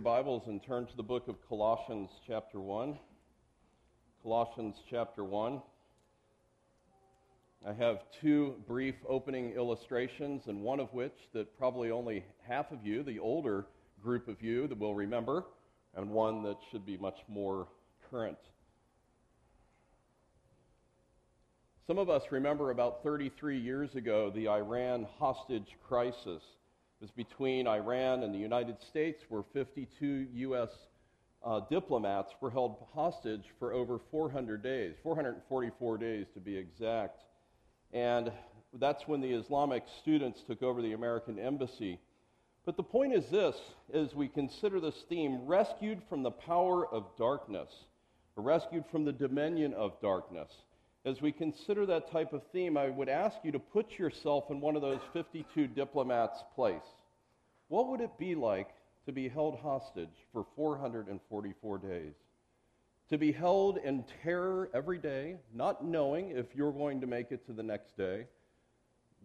your Bibles and turn to the book of Colossians, chapter 1. Colossians, chapter 1. I have two brief opening illustrations, and one of which that probably only half of you, the older group of you, that will remember, and one that should be much more current. Some of us remember about 33 years ago the Iran hostage crisis. Was between Iran and the United States, where 52 U.S. Uh, diplomats were held hostage for over 400 days, 444 days to be exact. And that's when the Islamic students took over the American embassy. But the point is this as we consider this theme rescued from the power of darkness, rescued from the dominion of darkness. As we consider that type of theme, I would ask you to put yourself in one of those 52 diplomats' place. What would it be like to be held hostage for 444 days? To be held in terror every day, not knowing if you're going to make it to the next day.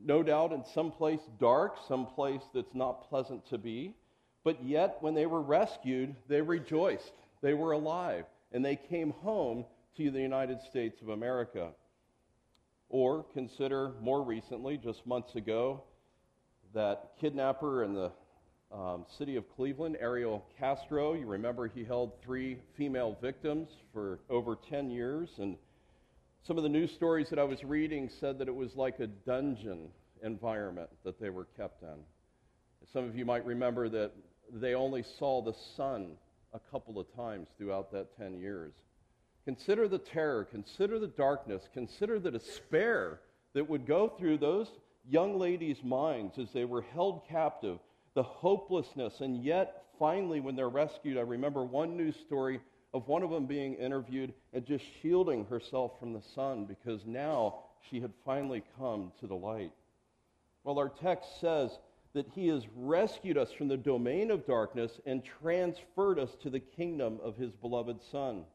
No doubt in some place dark, some place that's not pleasant to be. But yet, when they were rescued, they rejoiced. They were alive. And they came home to the United States of America. Or consider more recently, just months ago, that kidnapper in the um, city of Cleveland, Ariel Castro. You remember he held three female victims for over 10 years. And some of the news stories that I was reading said that it was like a dungeon environment that they were kept in. Some of you might remember that they only saw the sun a couple of times throughout that 10 years. Consider the terror, consider the darkness, consider the despair that would go through those young ladies' minds as they were held captive, the hopelessness, and yet finally, when they're rescued, I remember one news story of one of them being interviewed and just shielding herself from the sun because now she had finally come to the light. Well, our text says that he has rescued us from the domain of darkness and transferred us to the kingdom of his beloved Son.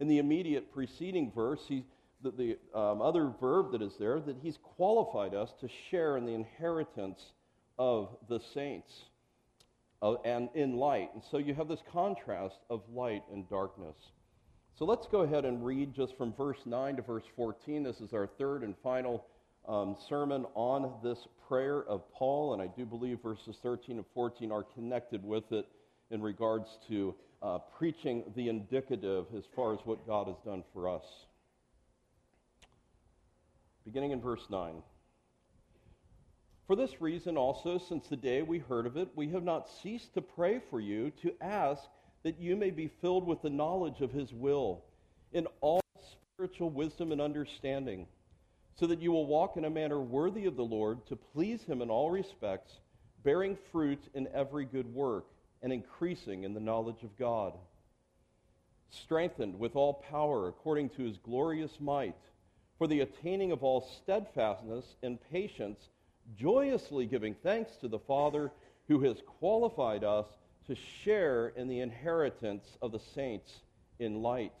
In the immediate preceding verse, he, the, the um, other verb that is there, that he's qualified us to share in the inheritance of the saints uh, and in light. And so you have this contrast of light and darkness. So let's go ahead and read just from verse 9 to verse 14. This is our third and final um, sermon on this prayer of Paul, and I do believe verses 13 and 14 are connected with it in regards to uh, preaching the indicative as far as what God has done for us. Beginning in verse 9. For this reason also, since the day we heard of it, we have not ceased to pray for you, to ask that you may be filled with the knowledge of his will, in all spiritual wisdom and understanding, so that you will walk in a manner worthy of the Lord, to please him in all respects, bearing fruit in every good work and increasing in the knowledge of God. Strengthened with all power according to his glorious might, for the attaining of all steadfastness and patience, joyously giving thanks to the Father who has qualified us to share in the inheritance of the saints in light.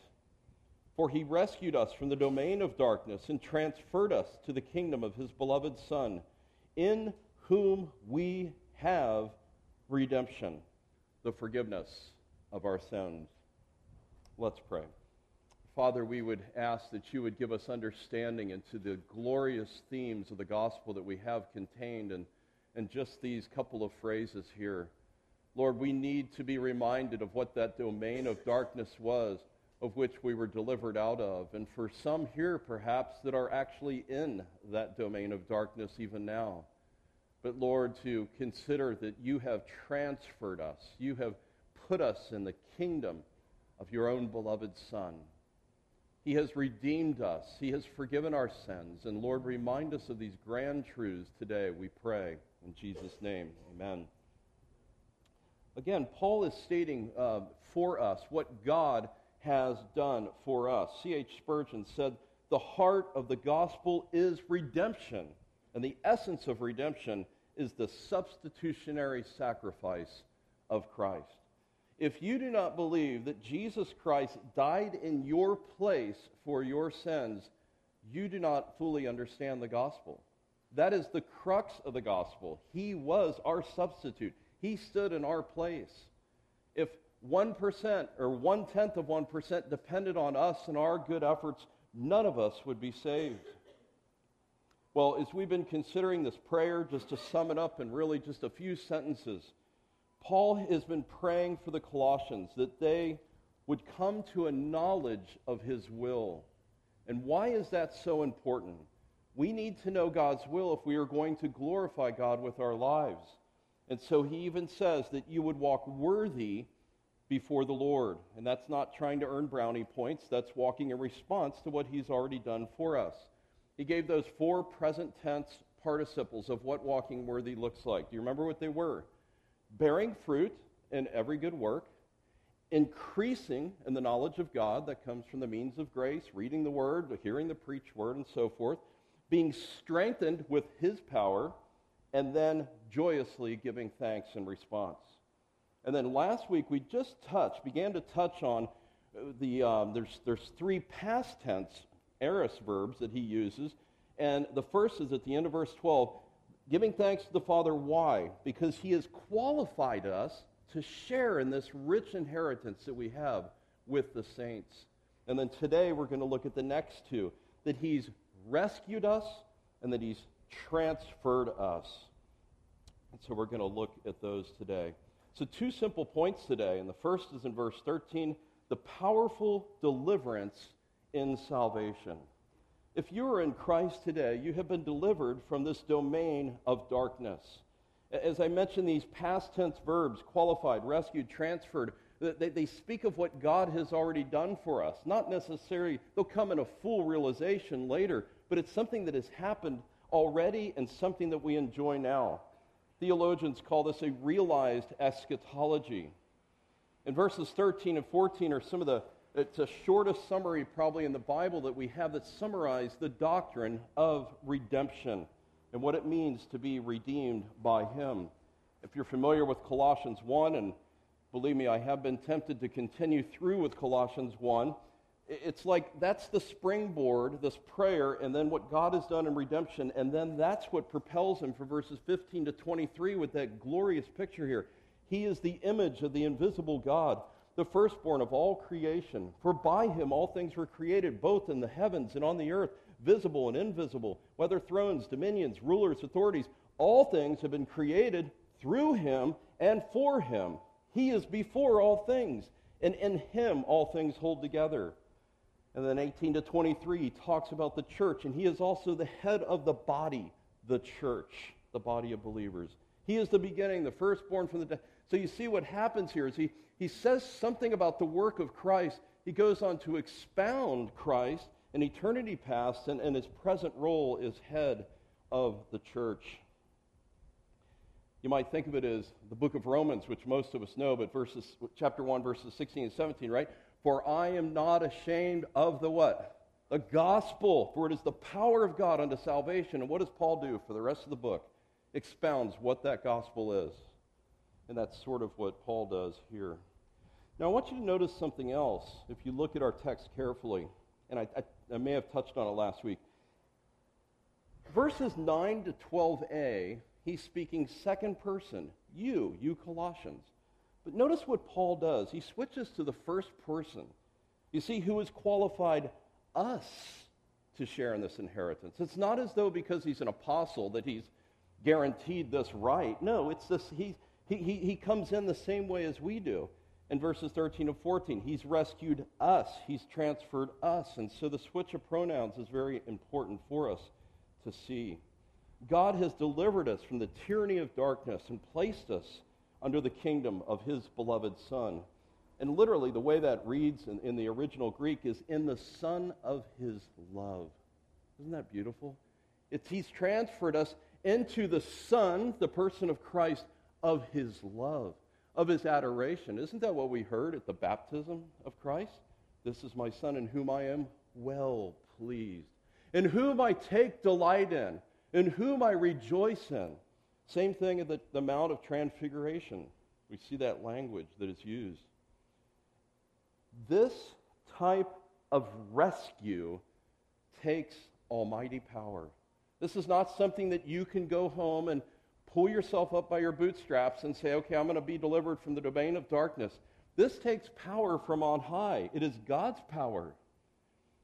For he rescued us from the domain of darkness and transferred us to the kingdom of his beloved Son, in whom we have redemption the forgiveness of our sins. Let's pray. Father, we would ask that you would give us understanding into the glorious themes of the gospel that we have contained in, in just these couple of phrases here. Lord, we need to be reminded of what that domain of darkness was, of which we were delivered out of. And for some here, perhaps, that are actually in that domain of darkness even now but Lord, to consider that you have transferred us, you have put us in the kingdom of your own beloved Son. He has redeemed us, He has forgiven our sins. And Lord, remind us of these grand truths today, we pray. In Jesus' name, amen. Again, Paul is stating uh, for us what God has done for us. C.H. Spurgeon said, The heart of the gospel is redemption. And the essence of redemption is the substitutionary sacrifice of Christ. If you do not believe that Jesus Christ died in your place for your sins, you do not fully understand the gospel. That is the crux of the gospel. He was our substitute, He stood in our place. If 1% or one tenth of 1% depended on us and our good efforts, none of us would be saved. Well, as we've been considering this prayer, just to sum it up in really just a few sentences, Paul has been praying for the Colossians that they would come to a knowledge of his will. And why is that so important? We need to know God's will if we are going to glorify God with our lives. And so he even says that you would walk worthy before the Lord. And that's not trying to earn brownie points, that's walking in response to what he's already done for us. He gave those four present tense participles of what walking worthy looks like. Do you remember what they were? Bearing fruit in every good work, increasing in the knowledge of God that comes from the means of grace, reading the word, hearing the preached word, and so forth, being strengthened with his power, and then joyously giving thanks in response. And then last week we just touched, began to touch on uh, the, um, there's, there's three past tense aorist verbs that he uses. And the first is at the end of verse 12, giving thanks to the Father. Why? Because he has qualified us to share in this rich inheritance that we have with the saints. And then today we're going to look at the next two that he's rescued us and that he's transferred us. And so we're going to look at those today. So, two simple points today. And the first is in verse 13 the powerful deliverance in salvation. If you are in Christ today, you have been delivered from this domain of darkness. As I mentioned, these past tense verbs, qualified, rescued, transferred, they, they speak of what God has already done for us. Not necessarily, they'll come in a full realization later, but it's something that has happened already and something that we enjoy now. Theologians call this a realized eschatology. In verses 13 and 14 are some of the, it's a shortest summary probably in the Bible that we have that summarize the doctrine of redemption and what it means to be redeemed by Him. If you're familiar with Colossians 1, and believe me, I have been tempted to continue through with Colossians 1, it's like that's the springboard, this prayer, and then what God has done in redemption, and then that's what propels him for verses 15 to 23 with that glorious picture here. He is the image of the invisible God, the firstborn of all creation. For by him all things were created, both in the heavens and on the earth, visible and invisible, whether thrones, dominions, rulers, authorities. All things have been created through him and for him. He is before all things, and in him all things hold together. And then 18 to 23 he talks about the church, and he is also the head of the body, the church, the body of believers. He is the beginning, the firstborn from the dead. So you see what happens here is he, he says something about the work of Christ. He goes on to expound Christ in eternity past and, and his present role as head of the church. You might think of it as the book of Romans, which most of us know, but verses, chapter 1, verses 16 and 17, right? For I am not ashamed of the what? The gospel, for it is the power of God unto salvation. And what does Paul do for the rest of the book? Expounds what that gospel is. And that's sort of what Paul does here. Now, I want you to notice something else if you look at our text carefully. And I, I, I may have touched on it last week. Verses 9 to 12a, he's speaking second person. You, you Colossians. But notice what Paul does. He switches to the first person. You see, who has qualified us to share in this inheritance. It's not as though because he's an apostle that he's guaranteed this right. No, it's this, he, he, he, he comes in the same way as we do. In verses 13 and 14, he's rescued us, he's transferred us. And so the switch of pronouns is very important for us to see. God has delivered us from the tyranny of darkness and placed us under the kingdom of his beloved Son. And literally, the way that reads in, in, the original Greek is in the Son of his love. Isn't that beautiful? It's, he's transferred us into the Son, the person of Christ, of his love, of his adoration. Isn't that what we heard at the baptism of Christ? This is my Son in whom I am well pleased, in whom I take delight in, in whom I rejoice in. Same thing at the, the Mount of Transfiguration. We see that language that is used. This type of rescue takes almighty power. This is not something that you can go home and pull yourself up by your bootstraps and say, okay, I'm going to be delivered from the domain of darkness. This takes power from on high. It is God's power.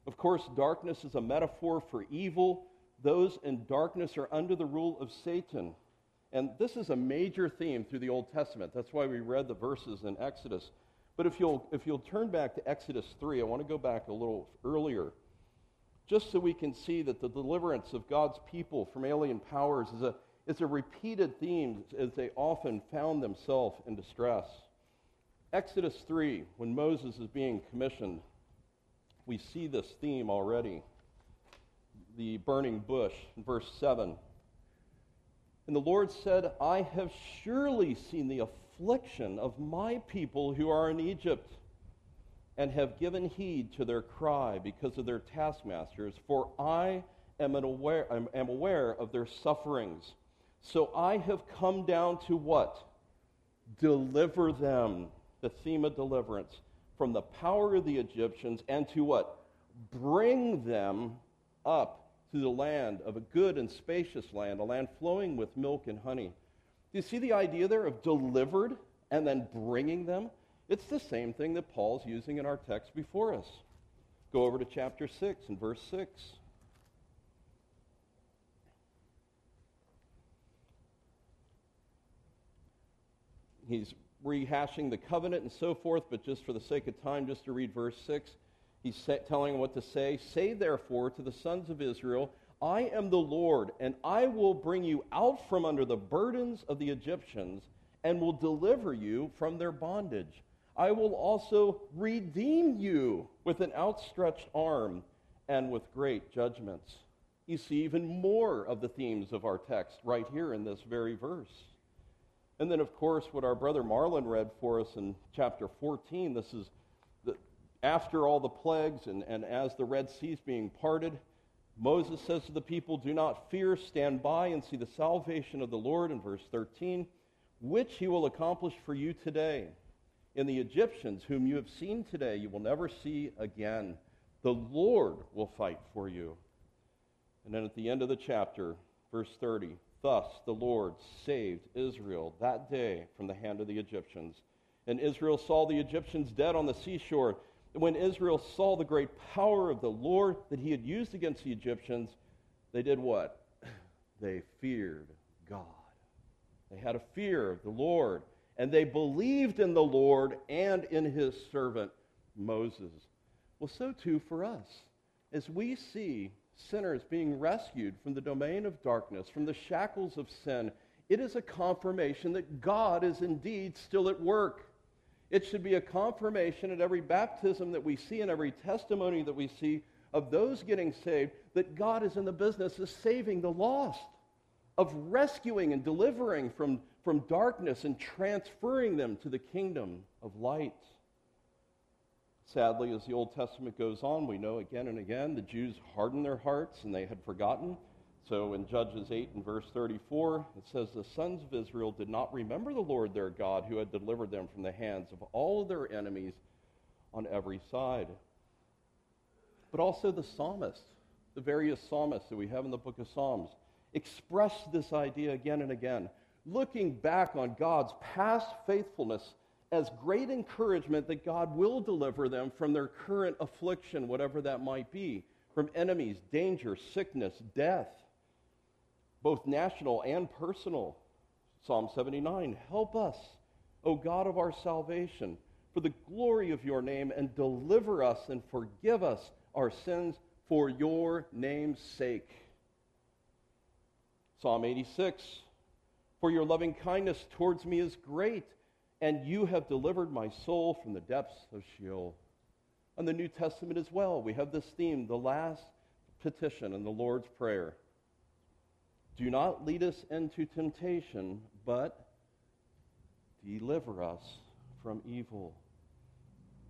Of course, darkness is a metaphor for evil. Those in darkness are under the rule of Satan. And this is a major theme through the Old Testament. That's why we read the verses in Exodus. But if you'll, if you'll turn back to Exodus 3, I want to go back a little earlier, just so we can see that the deliverance of God's people from alien powers is a, is a repeated theme as they often found themselves in distress. Exodus 3, when Moses is being commissioned, we see this theme already. The burning bush, verse 7. And the Lord said, I have surely seen the affliction of my people who are in Egypt, and have given heed to their cry because of their taskmasters, for I am aware, am aware of their sufferings. So I have come down to what? Deliver them, the theme of deliverance, from the power of the Egyptians, and to what? Bring them up to the land of a good and spacious land, a land flowing with milk and honey. Do you see the idea there of delivered and then bringing them? It's the same thing that Paul's using in our text before us. Go over to chapter 6 and verse 6. He's rehashing the covenant and so forth, but just for the sake of time, just to read verse 6. He's telling what to say. Say, therefore, to the sons of Israel, I am the Lord, and I will bring you out from under the burdens of the Egyptians and will deliver you from their bondage. I will also redeem you with an outstretched arm and with great judgments. You see even more of the themes of our text right here in this very verse. And then, of course, what our brother Marlon read for us in chapter 14, this is after all the plagues and, and as the Red Sea is being parted, Moses says to the people, Do not fear, stand by and see the salvation of the Lord in verse 13, which he will accomplish for you today. In the Egyptians, whom you have seen today, you will never see again. The Lord will fight for you. And then at the end of the chapter, verse 30, Thus the Lord saved Israel that day from the hand of the Egyptians. And Israel saw the Egyptians dead on the seashore when Israel saw the great power of the Lord that he had used against the Egyptians, they did what? They feared God. They had a fear of the Lord, and they believed in the Lord and in his servant Moses. Well, so too for us. As we see sinners being rescued from the domain of darkness, from the shackles of sin, it is a confirmation that God is indeed still at work. It should be a confirmation at every baptism that we see and every testimony that we see of those getting saved that God is in the business of saving the lost, of rescuing and delivering from, from darkness and transferring them to the kingdom of light. Sadly, as the Old Testament goes on, we know again and again the Jews hardened their hearts and they had forgotten so in Judges 8 and verse 34, it says, The sons of Israel did not remember the Lord their God who had delivered them from the hands of all of their enemies on every side. But also the psalmists, the various psalmists that we have in the book of Psalms, express this idea again and again, looking back on God's past faithfulness as great encouragement that God will deliver them from their current affliction, whatever that might be, from enemies, danger, sickness, death both national and personal. Psalm 79 Help us, O God of our salvation, for the glory of your name, and deliver us and forgive us our sins for your name's sake. Psalm 86 For your loving kindness towards me is great, and you have delivered my soul from the depths of Sheol. On the New Testament as well, we have this theme, the last petition in the Lord's Prayer. Do not lead us into temptation, but deliver us from evil.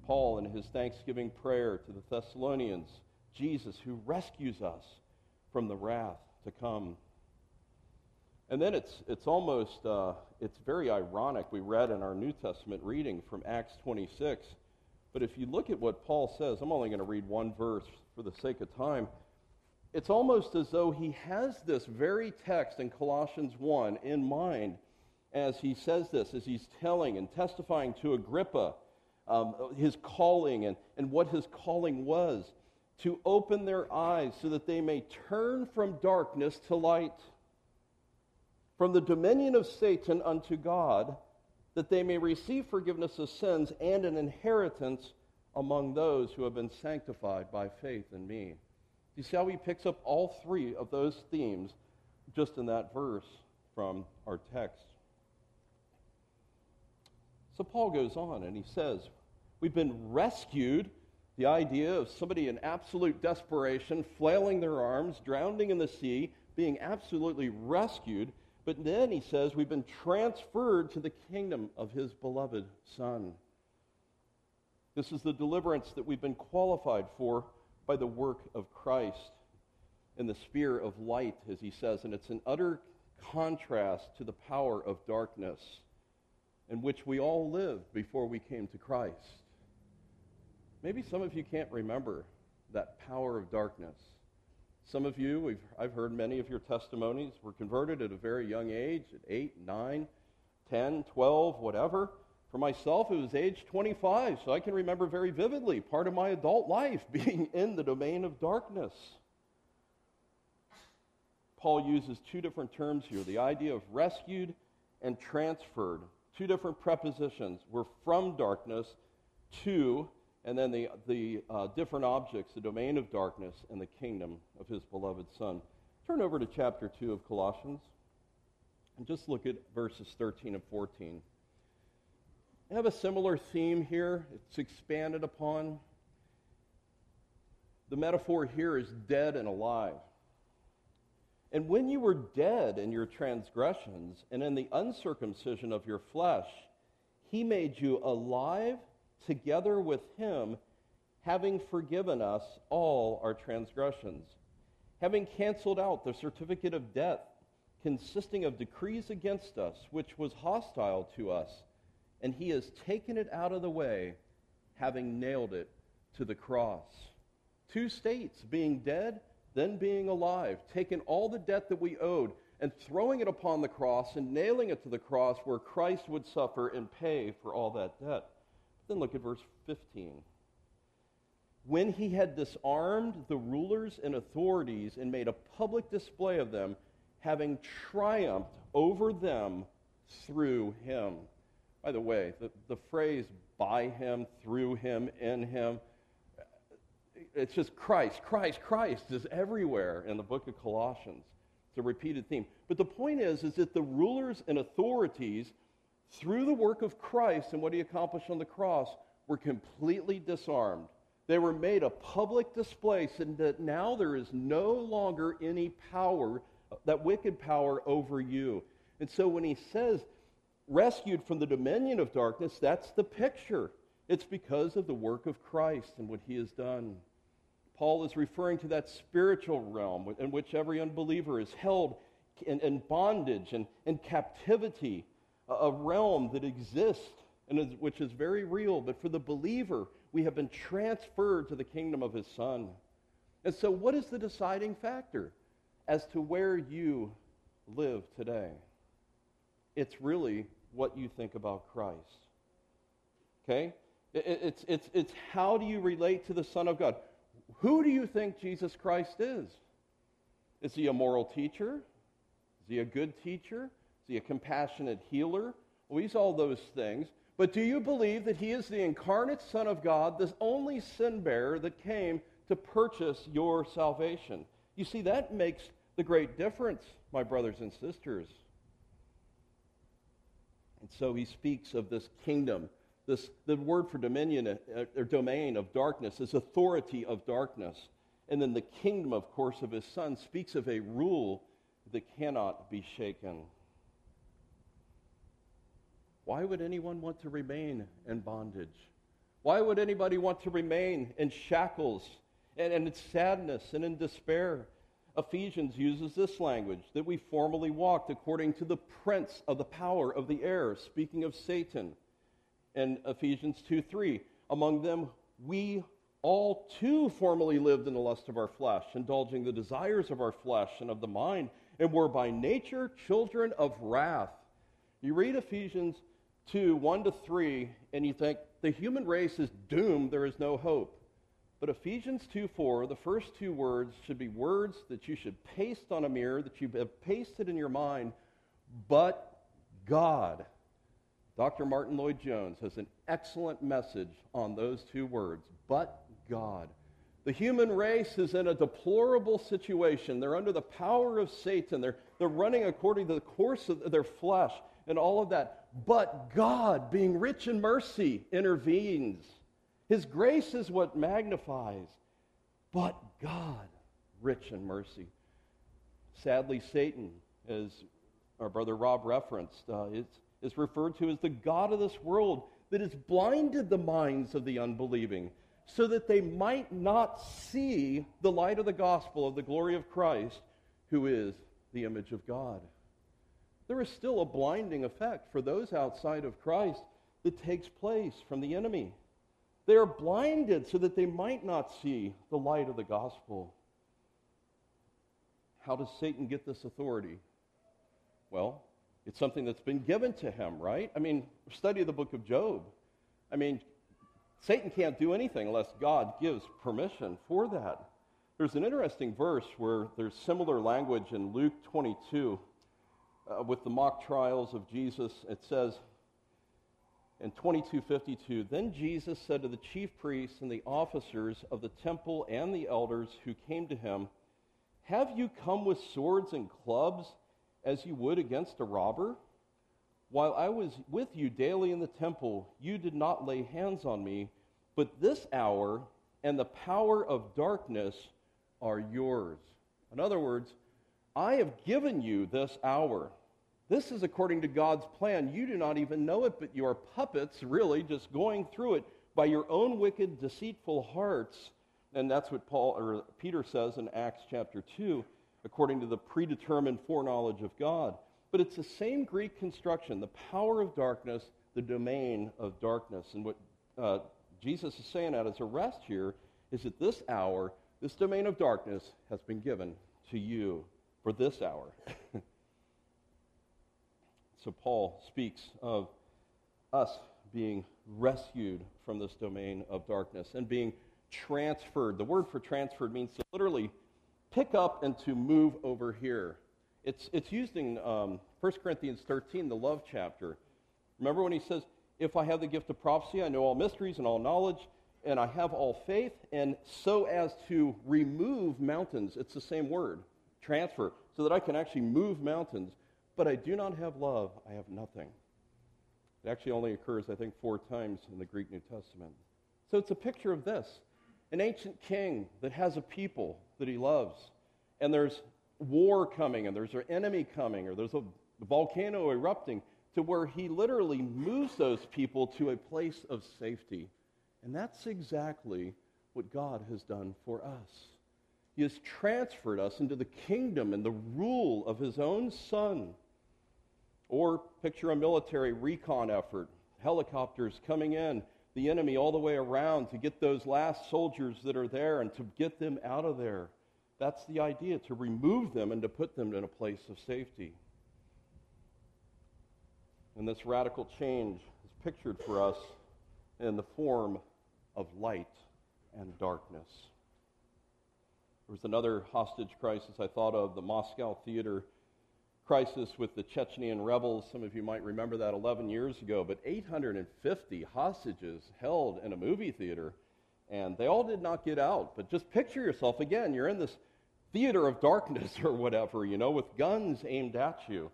Paul, in his thanksgiving prayer to the Thessalonians, Jesus, who rescues us from the wrath to come. And then it's, it's almost, uh, it's very ironic. We read in our New Testament reading from Acts 26. But if you look at what Paul says, I'm only going to read one verse for the sake of time it's almost as though he has this very text in Colossians 1 in mind as he says this, as he's telling and testifying to Agrippa um, his calling and, and what his calling was, to open their eyes so that they may turn from darkness to light, from the dominion of Satan unto God, that they may receive forgiveness of sins and an inheritance among those who have been sanctified by faith in me. Do you see how he picks up all three of those themes just in that verse from our text? So Paul goes on and he says, We've been rescued. The idea of somebody in absolute desperation, flailing their arms, drowning in the sea, being absolutely rescued. But then he says, We've been transferred to the kingdom of his beloved Son. This is the deliverance that we've been qualified for by the work of Christ in the sphere of light, as he says. And it's an utter contrast to the power of darkness in which we all lived before we came to Christ. Maybe some of you can't remember that power of darkness. Some of you, I've heard many of your testimonies, were converted at a very young age, at 8, 9, 10, 12, whatever. For myself, it was age 25, so I can remember very vividly part of my adult life being in the domain of darkness. Paul uses two different terms here the idea of rescued and transferred two different prepositions. We're from darkness to, and then the, the uh, different objects, the domain of darkness and the kingdom of his beloved Son. Turn over to chapter 2 of Colossians and just look at verses 13 and 14. I have a similar theme here. It's expanded upon. The metaphor here is dead and alive. And when you were dead in your transgressions and in the uncircumcision of your flesh, he made you alive together with him, having forgiven us all our transgressions, having canceled out the certificate of debt consisting of decrees against us, which was hostile to us, and he has taken it out of the way, having nailed it to the cross. Two states being dead then being alive, taking all the debt that we owed and throwing it upon the cross and nailing it to the cross where Christ would suffer and pay for all that debt. Then look at verse 15. When he had disarmed the rulers and authorities and made a public display of them, having triumphed over them through him. By the way, the, the phrase by him, through him, in him, it's just Christ, Christ, Christ is everywhere in the book of Colossians. It's a repeated theme. But the point is, is that the rulers and authorities, through the work of Christ and what he accomplished on the cross, were completely disarmed. They were made a public display so that now there is no longer any power, that wicked power over you. And so when he says, rescued from the dominion of darkness, that's the picture. It's because of the work of Christ and what he has done. Paul is referring to that spiritual realm in which every unbeliever is held in, in bondage and in captivity, a realm that exists and is, which is very real. But for the believer, we have been transferred to the kingdom of his Son. And so, what is the deciding factor as to where you live today? It's really what you think about Christ. Okay? It's, it's, it's how do you relate to the Son of God? Who do you think Jesus Christ is? Is he a moral teacher? Is he a good teacher? Is he a compassionate healer? Well, he's all those things. But do you believe that he is the incarnate Son of God, the only sin bearer that came to purchase your salvation? You see, that makes the great difference, my brothers and sisters. And so he speaks of this kingdom this, the word for dominion uh, or domain of darkness is authority of darkness. And then the kingdom, of course, of his son speaks of a rule that cannot be shaken. Why would anyone want to remain in bondage? Why would anybody want to remain in shackles and, and in sadness and in despair? Ephesians uses this language that we formerly walked according to the prince of the power of the air, speaking of Satan in Ephesians 2 3. Among them, we all too formerly lived in the lust of our flesh, indulging the desires of our flesh and of the mind, and were by nature children of wrath. You read Ephesians 2 1 to 3, and you think, the human race is doomed, there is no hope. But Ephesians 2 4, the first two words should be words that you should paste on a mirror, that you have pasted in your mind. But God. Dr. Martyn Lloyd-Jones has an excellent message on those two words. But God. The human race is in a deplorable situation. They're under the power of Satan. They're, they're running according to the course of their flesh and all of that. But God, being rich in mercy, intervenes. His grace is what magnifies. But God, rich in mercy. Sadly, Satan, as our brother Rob referenced, uh, is, is referred to as the God of this world that has blinded the minds of the unbelieving so that they might not see the light of the gospel of the glory of Christ, who is the image of God. There is still a blinding effect for those outside of Christ that takes place from the enemy. They are blinded so that they might not see the light of the gospel. How does Satan get this authority? Well, it's something that's been given to him, right? I mean, study the book of Job. I mean, Satan can't do anything unless God gives permission for that. There's an interesting verse where there's similar language in Luke 22 uh, with the mock trials of Jesus. It says in 2252 Then Jesus said to the chief priests and the officers of the temple and the elders who came to him, Have you come with swords and clubs as you would against a robber? While I was with you daily in the temple, you did not lay hands on me, but this hour and the power of darkness are yours. In other words, I have given you this hour. This is according to God's plan. You do not even know it, but you are puppets, really, just going through it by your own wicked, deceitful hearts. And that's what Paul or Peter says in Acts chapter 2, according to the predetermined foreknowledge of God. But it's the same Greek construction the power of darkness, the domain of darkness. And what uh, Jesus is saying at his arrest here is that this hour, this domain of darkness, has been given to you for this hour. so Paul speaks of us being rescued from this domain of darkness and being transferred. The word for transferred means to literally pick up and to move over here. It's, it's used in um, 1 Corinthians 13, the love chapter. Remember when he says, If I have the gift of prophecy, I know all mysteries and all knowledge, and I have all faith, and so as to remove mountains. It's the same word, transfer, so that I can actually move mountains. But I do not have love, I have nothing. It actually only occurs, I think, four times in the Greek New Testament. So it's a picture of this an ancient king that has a people that he loves. And there's war coming and there's an enemy coming or there's a volcano erupting to where he literally moves those people to a place of safety. And that's exactly what God has done for us. He has transferred us into the kingdom and the rule of his own son. Or picture a military recon effort, helicopters coming in, the enemy all the way around to get those last soldiers that are there and to get them out of there. That's the idea, to remove them and to put them in a place of safety. And this radical change is pictured for us in the form of light and darkness. There was another hostage crisis I thought of, the Moscow theater crisis with the Chechenian rebels. Some of you might remember that 11 years ago, but 850 hostages held in a movie theater and they all did not get out. But just picture yourself again, you're in this theater of darkness or whatever, you know, with guns aimed at you.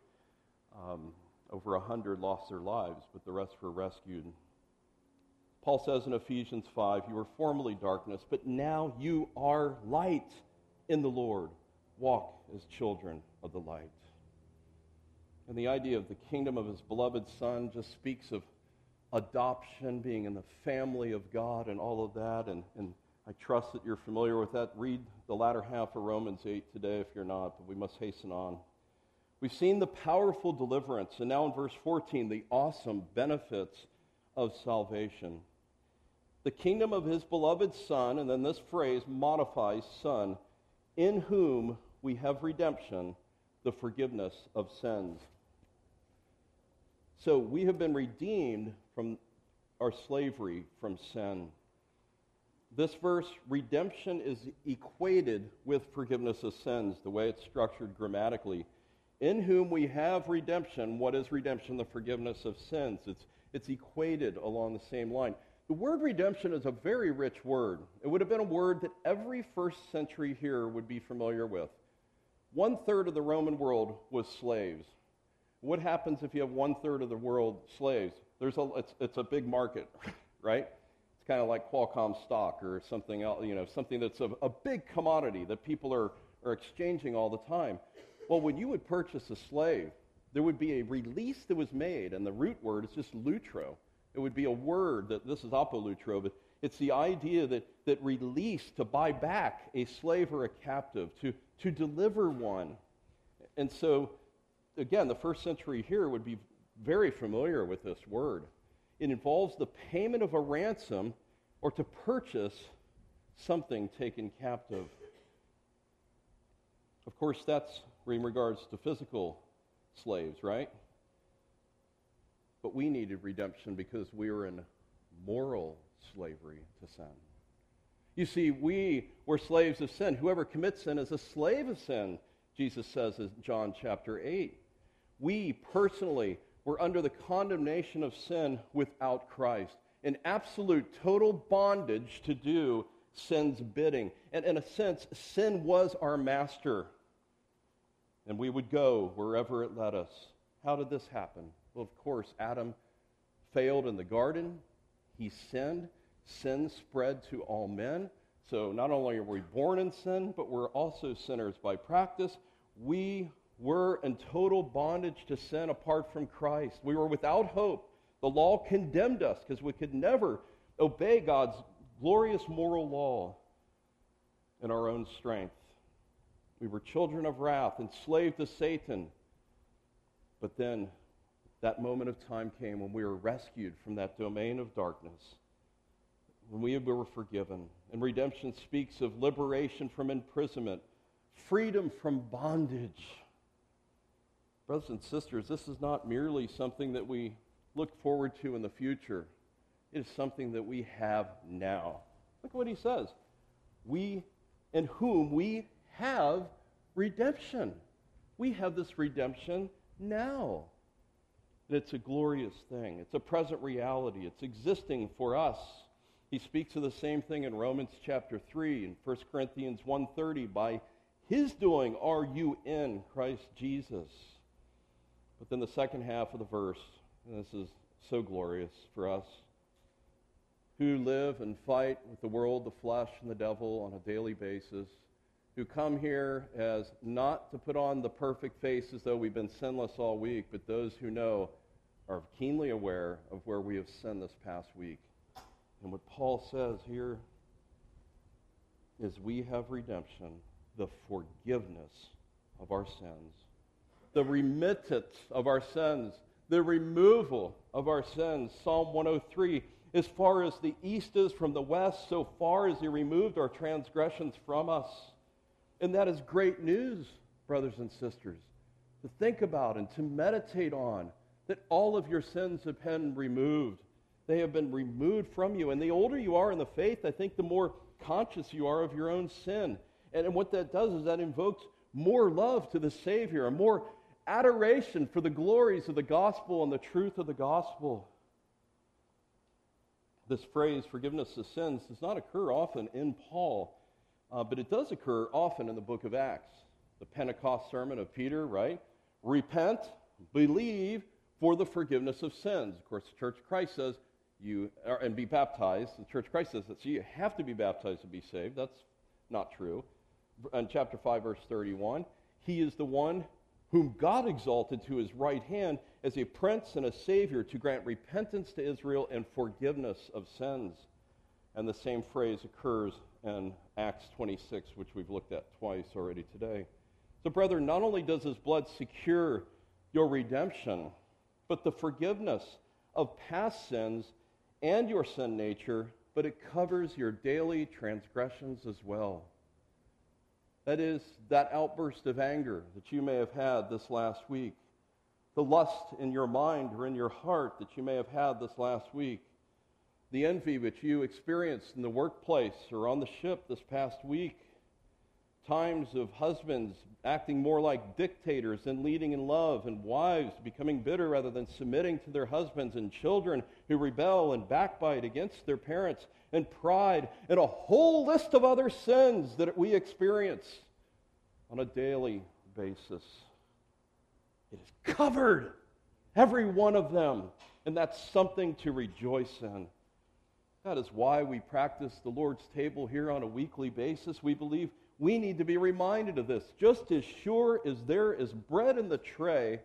Um, over a hundred lost their lives, but the rest were rescued. Paul says in Ephesians 5, You were formerly darkness, but now you are light in the Lord. Walk as children of the light. And the idea of the kingdom of his beloved Son just speaks of adoption, being in the family of God, and all of that. And, and I trust that you're familiar with that. Read the latter half of Romans 8 today if you're not, but we must hasten on. We've seen the powerful deliverance, and now in verse 14, the awesome benefits of salvation. The kingdom of his beloved Son, and then this phrase modifies Son, in whom we have redemption, the forgiveness of sins. So we have been redeemed from our slavery from sin. This verse, redemption is equated with forgiveness of sins, the way it's structured grammatically. In whom we have redemption. What is redemption? The forgiveness of sins. It's, it's equated along the same line. The word redemption is a very rich word. It would have been a word that every first century here would be familiar with. One third of the Roman world was slaves. What happens if you have one third of the world slaves? There's a, it's, it's a big market, right? It's kind of like Qualcomm stock or something else, you know, something that's a, a big commodity that people are, are exchanging all the time. Well, when you would purchase a slave, there would be a release that was made, and the root word is just lutro. It would be a word that this is apolutro, it's the idea that, that release, to buy back a slave or a captive, to, to deliver one. And so, again, the first century here would be very familiar with this word. It involves the payment of a ransom or to purchase something taken captive. Of course, that's in regards to physical slaves, right? But we needed redemption because we were in moral slavery to sin. You see, we were slaves of sin. Whoever commits sin is a slave of sin, Jesus says in John chapter 8. We personally were under the condemnation of sin without Christ, in absolute total bondage to do sin's bidding. And in a sense, sin was our master. And we would go wherever it led us. How did this happen? Well, of course, Adam failed in the garden. He sinned. Sin spread to all men. So not only are we born in sin, but we're also sinners by practice. We were in total bondage to sin apart from Christ. We were without hope. The law condemned us because we could never obey God's glorious moral law in our own strength. We were children of wrath, enslaved to Satan. But then that moment of time came when we were rescued from that domain of darkness, when we were forgiven. And redemption speaks of liberation from imprisonment, freedom from bondage. Brothers and sisters, this is not merely something that we look forward to in the future. It is something that we have now. Look what he says. We, in whom we have redemption. We have this redemption now. And it's a glorious thing. It's a present reality. It's existing for us. He speaks of the same thing in Romans chapter 3 and 1 Corinthians 1:30 by his doing are you in Christ Jesus. But then the second half of the verse, and this is so glorious for us, who live and fight with the world, the flesh, and the devil on a daily basis, who come here as not to put on the perfect face as though we've been sinless all week, but those who know are keenly aware of where we have sinned this past week. And what Paul says here is we have redemption, the forgiveness of our sins, the remittance of our sins, the removal of our sins. Psalm 103 as far as the east is from the west, so far as he removed our transgressions from us. And that is great news, brothers and sisters, to think about and to meditate on that all of your sins have been removed. They have been removed from you. And the older you are in the faith, I think the more conscious you are of your own sin. And, what that does is that invokes more love to the Savior, and more adoration for the glories of the gospel and the truth of the gospel. This phrase, forgiveness of sins, does not occur often in Paul, uh, but it does occur often in the book of Acts. The Pentecost sermon of Peter, right? Repent, believe, for the forgiveness of sins. Of course, the Church of Christ says you are, and be baptized. The Church of Christ says that so you have to be baptized to be saved. That's not true. In chapter 5, verse 31, he is the one whom God exalted to his right hand as a prince and a savior to grant repentance to Israel and forgiveness of sins. And the same phrase occurs in Acts 26, which we've looked at twice already today. So, brother, not only does his blood secure your redemption, but the forgiveness of past sins and your sin nature, but it covers your daily transgressions as well. That is, that outburst of anger that you may have had this last week, the lust in your mind or in your heart that you may have had this last week, the envy which you experienced in the workplace or on the ship this past week, times of husbands acting more like dictators than leading in love, and wives becoming bitter rather than submitting to their husbands, and children who rebel and backbite against their parents, and pride, and a whole list of other sins that we experience on a daily basis. It is covered, every one of them, and that's something to rejoice in. That is why we practice the Lord's table here on a weekly basis. We believe we need to be reminded of this. Just as sure as there is bread in the tray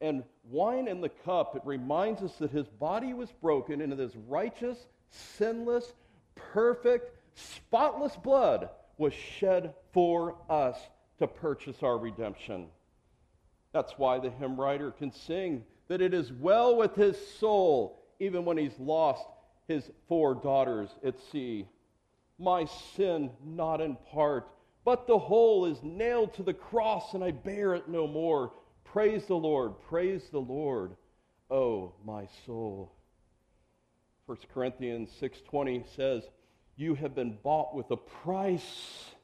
and wine in the cup, it reminds us that his body was broken and his righteous, sinless, perfect, spotless blood was shed for us to purchase our redemption. That's why the hymn writer can sing that it is well with his soul, even when he's lost his four daughters at sea. My sin, not in part, but the whole is nailed to the cross, and I bear it no more. Praise the Lord, praise the Lord, oh my soul. 1 Corinthians 6:20 says, "You have been bought with a price.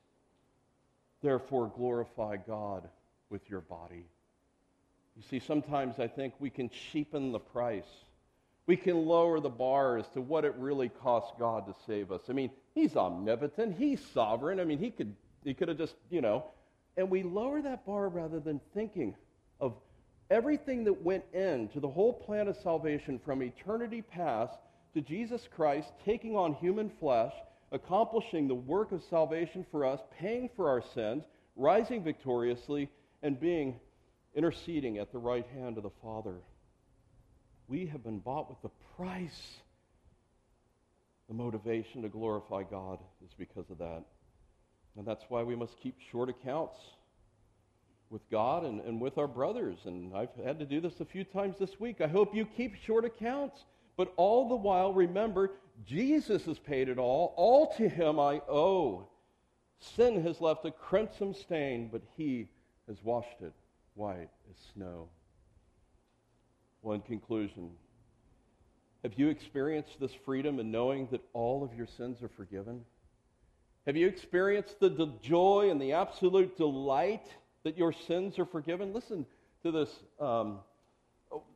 Therefore glorify God with your body." You see, sometimes I think we can cheapen the price. We can lower the bar as to what it really costs God to save us. I mean, He's omnipotent, He's sovereign. I mean, He could he could have just, you know, and we lower that bar rather than thinking of everything that went into the whole plan of salvation from eternity past to Jesus Christ taking on human flesh, accomplishing the work of salvation for us, paying for our sins, rising victoriously, and being interceding at the right hand of the Father. We have been bought with the price. The motivation to glorify God is because of that. And that's why we must keep short accounts with God and, and with our brothers. And I've had to do this a few times this week. I hope you keep short accounts. But all the while, remember, Jesus has paid it all. All to him I owe. Sin has left a crimson stain, but he has washed it white as snow. Well, in conclusion, have you experienced this freedom in knowing that all of your sins are forgiven? Have you experienced the, joy and the absolute delight that your sins are forgiven? Listen to this, um,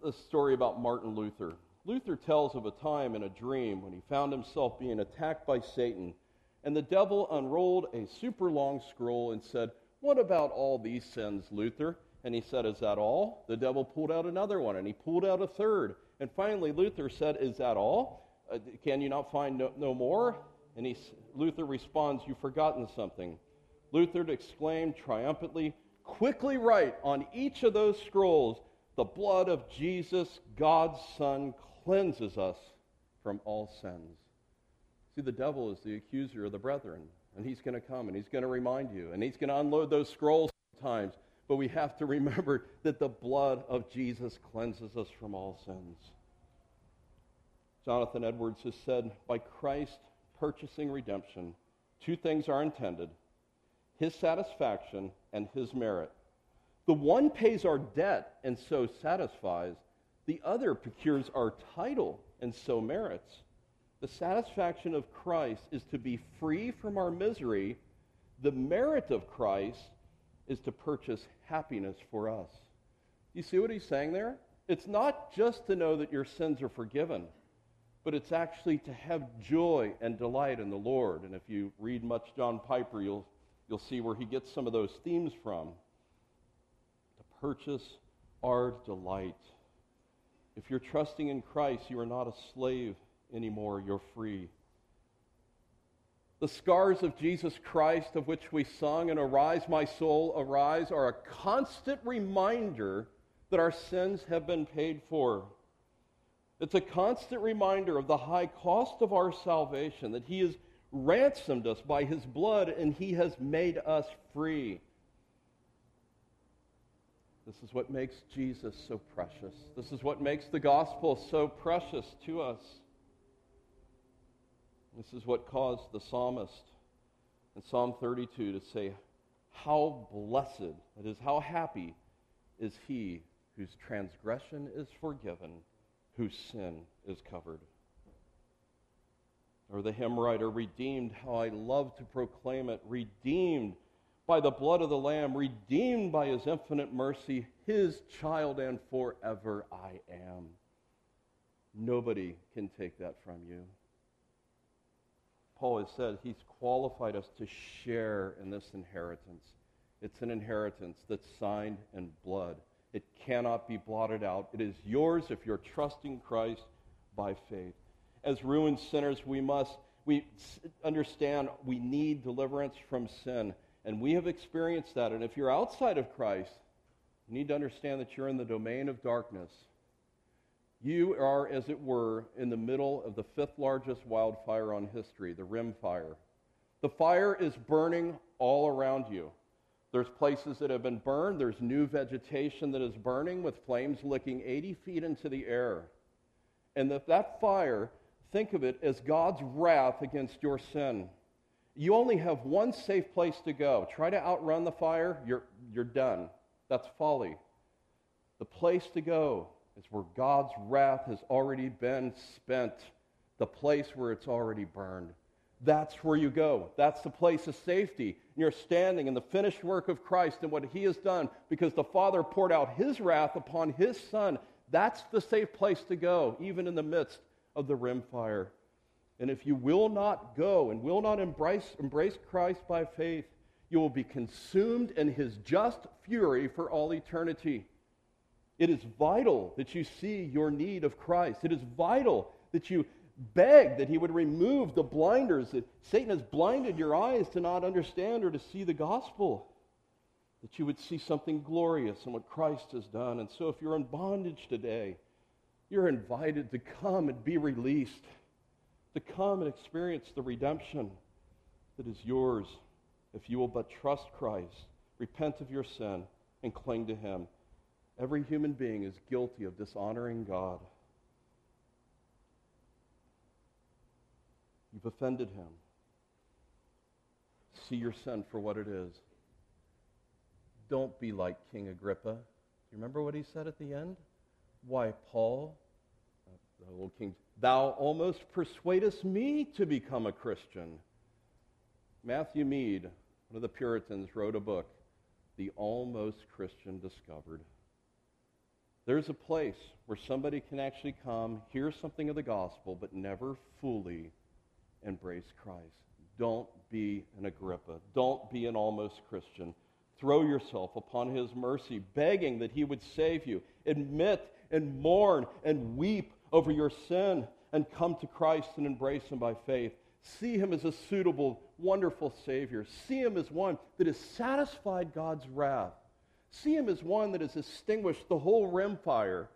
this story about Martin Luther. Luther tells of a time in a dream when he found himself being attacked by Satan, and the devil unrolled a super long scroll and said, What about all these sins, Luther? And he said, Is that all? The devil pulled out another one, and he pulled out a third. And finally, Luther said, Is that all? Uh, can you not find no, no more? And he, Luther responds, You've forgotten something. Luther exclaimed triumphantly, Quickly write on each of those scrolls, the blood of Jesus, God's Son, cleanses us from all sins. See, the devil is the accuser of the brethren, and he's going to come and he's going to remind you, and he's going to unload those scrolls sometimes. But we have to remember that the blood of Jesus cleanses us from all sins. Jonathan Edwards has said, By Christ purchasing redemption, two things are intended his satisfaction and his merit. The one pays our debt and so satisfies, the other procures our title and so merits. The satisfaction of Christ is to be free from our misery. The merit of Christ is to purchase happiness for us. You see what he's saying there? It's not just to know that your sins are forgiven but it's actually to have joy and delight in the Lord. And if you read much John Piper, you'll, you'll see where he gets some of those themes from. To purchase our delight. If you're trusting in Christ, you are not a slave anymore, you're free. The scars of Jesus Christ, of which we sung, and Arise, my soul, arise, are a constant reminder that our sins have been paid for. It's a constant reminder of the high cost of our salvation, that He has ransomed us by His blood and He has made us free. This is what makes Jesus so precious. This is what makes the gospel so precious to us. This is what caused the psalmist in Psalm 32 to say, How blessed, that is, how happy is he whose transgression is forgiven whose sin is covered. Or the hymn writer, redeemed, how I love to proclaim it, redeemed by the blood of the Lamb, redeemed by his infinite mercy, his child, and forever I am. Nobody can take that from you. Paul has said he's qualified us to share in this inheritance. It's an inheritance that's signed in blood. It cannot be blotted out. It is yours if you're trusting Christ by faith. As ruined sinners, we must we understand we need deliverance from sin, and we have experienced that. And if you're outside of Christ, you need to understand that you're in the domain of darkness. You are, as it were, in the middle of the fifth largest wildfire on history, the Rim Fire. The fire is burning all around you. There's places that have been burned. There's new vegetation that is burning with flames licking 80 feet into the air. And that, that fire, think of it as God's wrath against your sin. You only have one safe place to go. Try to outrun the fire, you're, you're done. That's folly. The place to go is where God's wrath has already been spent, the place where it's already burned. That's where you go. That's the place of safety. You're standing in the finished work of Christ and what He has done because the Father poured out His wrath upon His Son. That's the safe place to go, even in the midst of the rim fire. And if you will not go and will not embrace, embrace Christ by faith, you will be consumed in His just fury for all eternity. It is vital that you see your need of Christ. It is vital that you beg that He would remove the blinders that Satan has blinded your eyes to not understand or to see the gospel. That you would see something glorious in what Christ has done. And so, if you're in bondage today, you're invited to come and be released, to come and experience the redemption that is yours if you will but trust Christ, repent of your sin, and cling to Him. Every human being is guilty of dishonoring God. You've offended him. See your sin for what it is. Don't be like King Agrippa. Do you remember what he said at the end? Why, Paul, uh, the little king, thou almost persuadest me to become a Christian. Matthew Mead, one of the Puritans, wrote a book, The Almost Christian Discovered. There's a place where somebody can actually come, hear something of the gospel, but never fully embrace Christ. Don't be an Agrippa. Don't be an almost Christian. Throw yourself upon his mercy, begging that he would save you. Admit and mourn and weep over your sin and come to Christ and embrace him by faith. See him as a suitable, wonderful Savior. See him as one that has satisfied God's wrath See him as one that has extinguished the whole rim fire.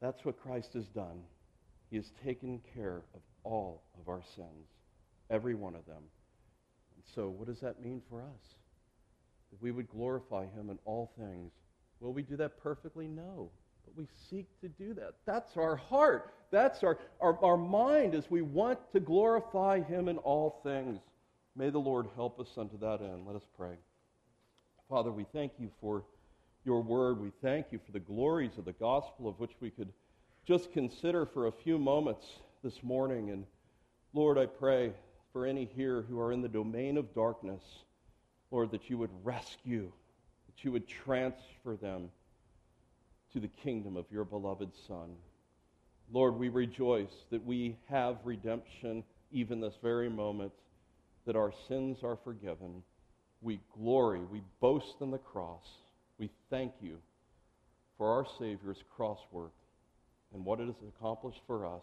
That's what Christ has done. He has taken care of all of our sins, every one of them. And so, what does that mean for us? That we would glorify him in all things. Will we do that perfectly? No. But we seek to do that. That's our heart. That's our, our, our mind as we want to glorify him in all things. May the Lord help us unto that end. Let us pray. Father, we thank you for your word. We thank you for the glories of the gospel of which we could just consider for a few moments this morning. And Lord, I pray for any here who are in the domain of darkness, Lord, that you would rescue, that you would transfer them to the kingdom of your beloved Son. Lord, we rejoice that we have redemption even this very moment, that our sins are forgiven we glory, we boast in the cross. We thank you for our Savior's cross work and what it has accomplished for us.